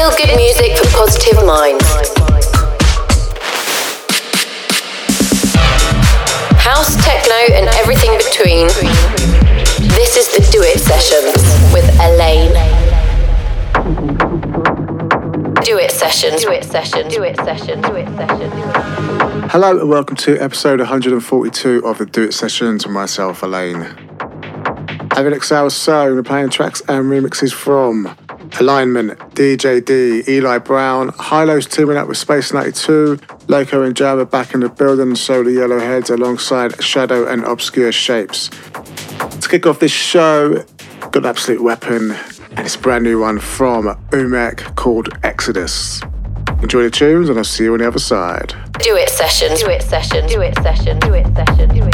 Feel good music for positive minds. House, techno, and everything between. This is the Do It Sessions with A-LLAIN. Do It Sessions. Do It Sessions. Do It Sessions. Do It Sessions. Hello and welcome to episode 142 of the Do It Sessions with myself, A-LLAIN. Over the next hour so, we're playing tracks and remixes from Alignment, DJ DEE, Eli Brown, HI-LO's teaming up with Space 92, Loco and Java back in the building, so the Yellowheads alongside Shadow and Obscure Shapes. To kick off this show, got an absolute weapon, and it's a brand new one from Umek called Exodus. Enjoy the tunes, and I'll see you on the other side. Do It Sessions. Do It Sessions. Do It Sessions. Do It Sessions. Do It.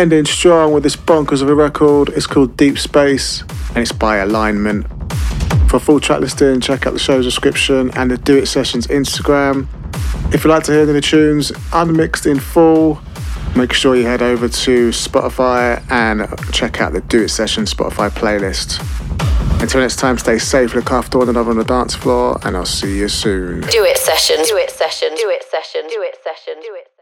Ending strong with this bonkers of a record. It's called Deep Space and it's by Alignment. For full track listing, check out the show's description and the Do It Sessions Instagram. If you'd like to hear any tunes unmixed in full, make sure you head over to Spotify and check out the Do It Sessions Spotify playlist. Until next time, stay safe, look after one another on the dance floor, and I'll see you soon. Do it session. Do it session. Do it session. Do it session.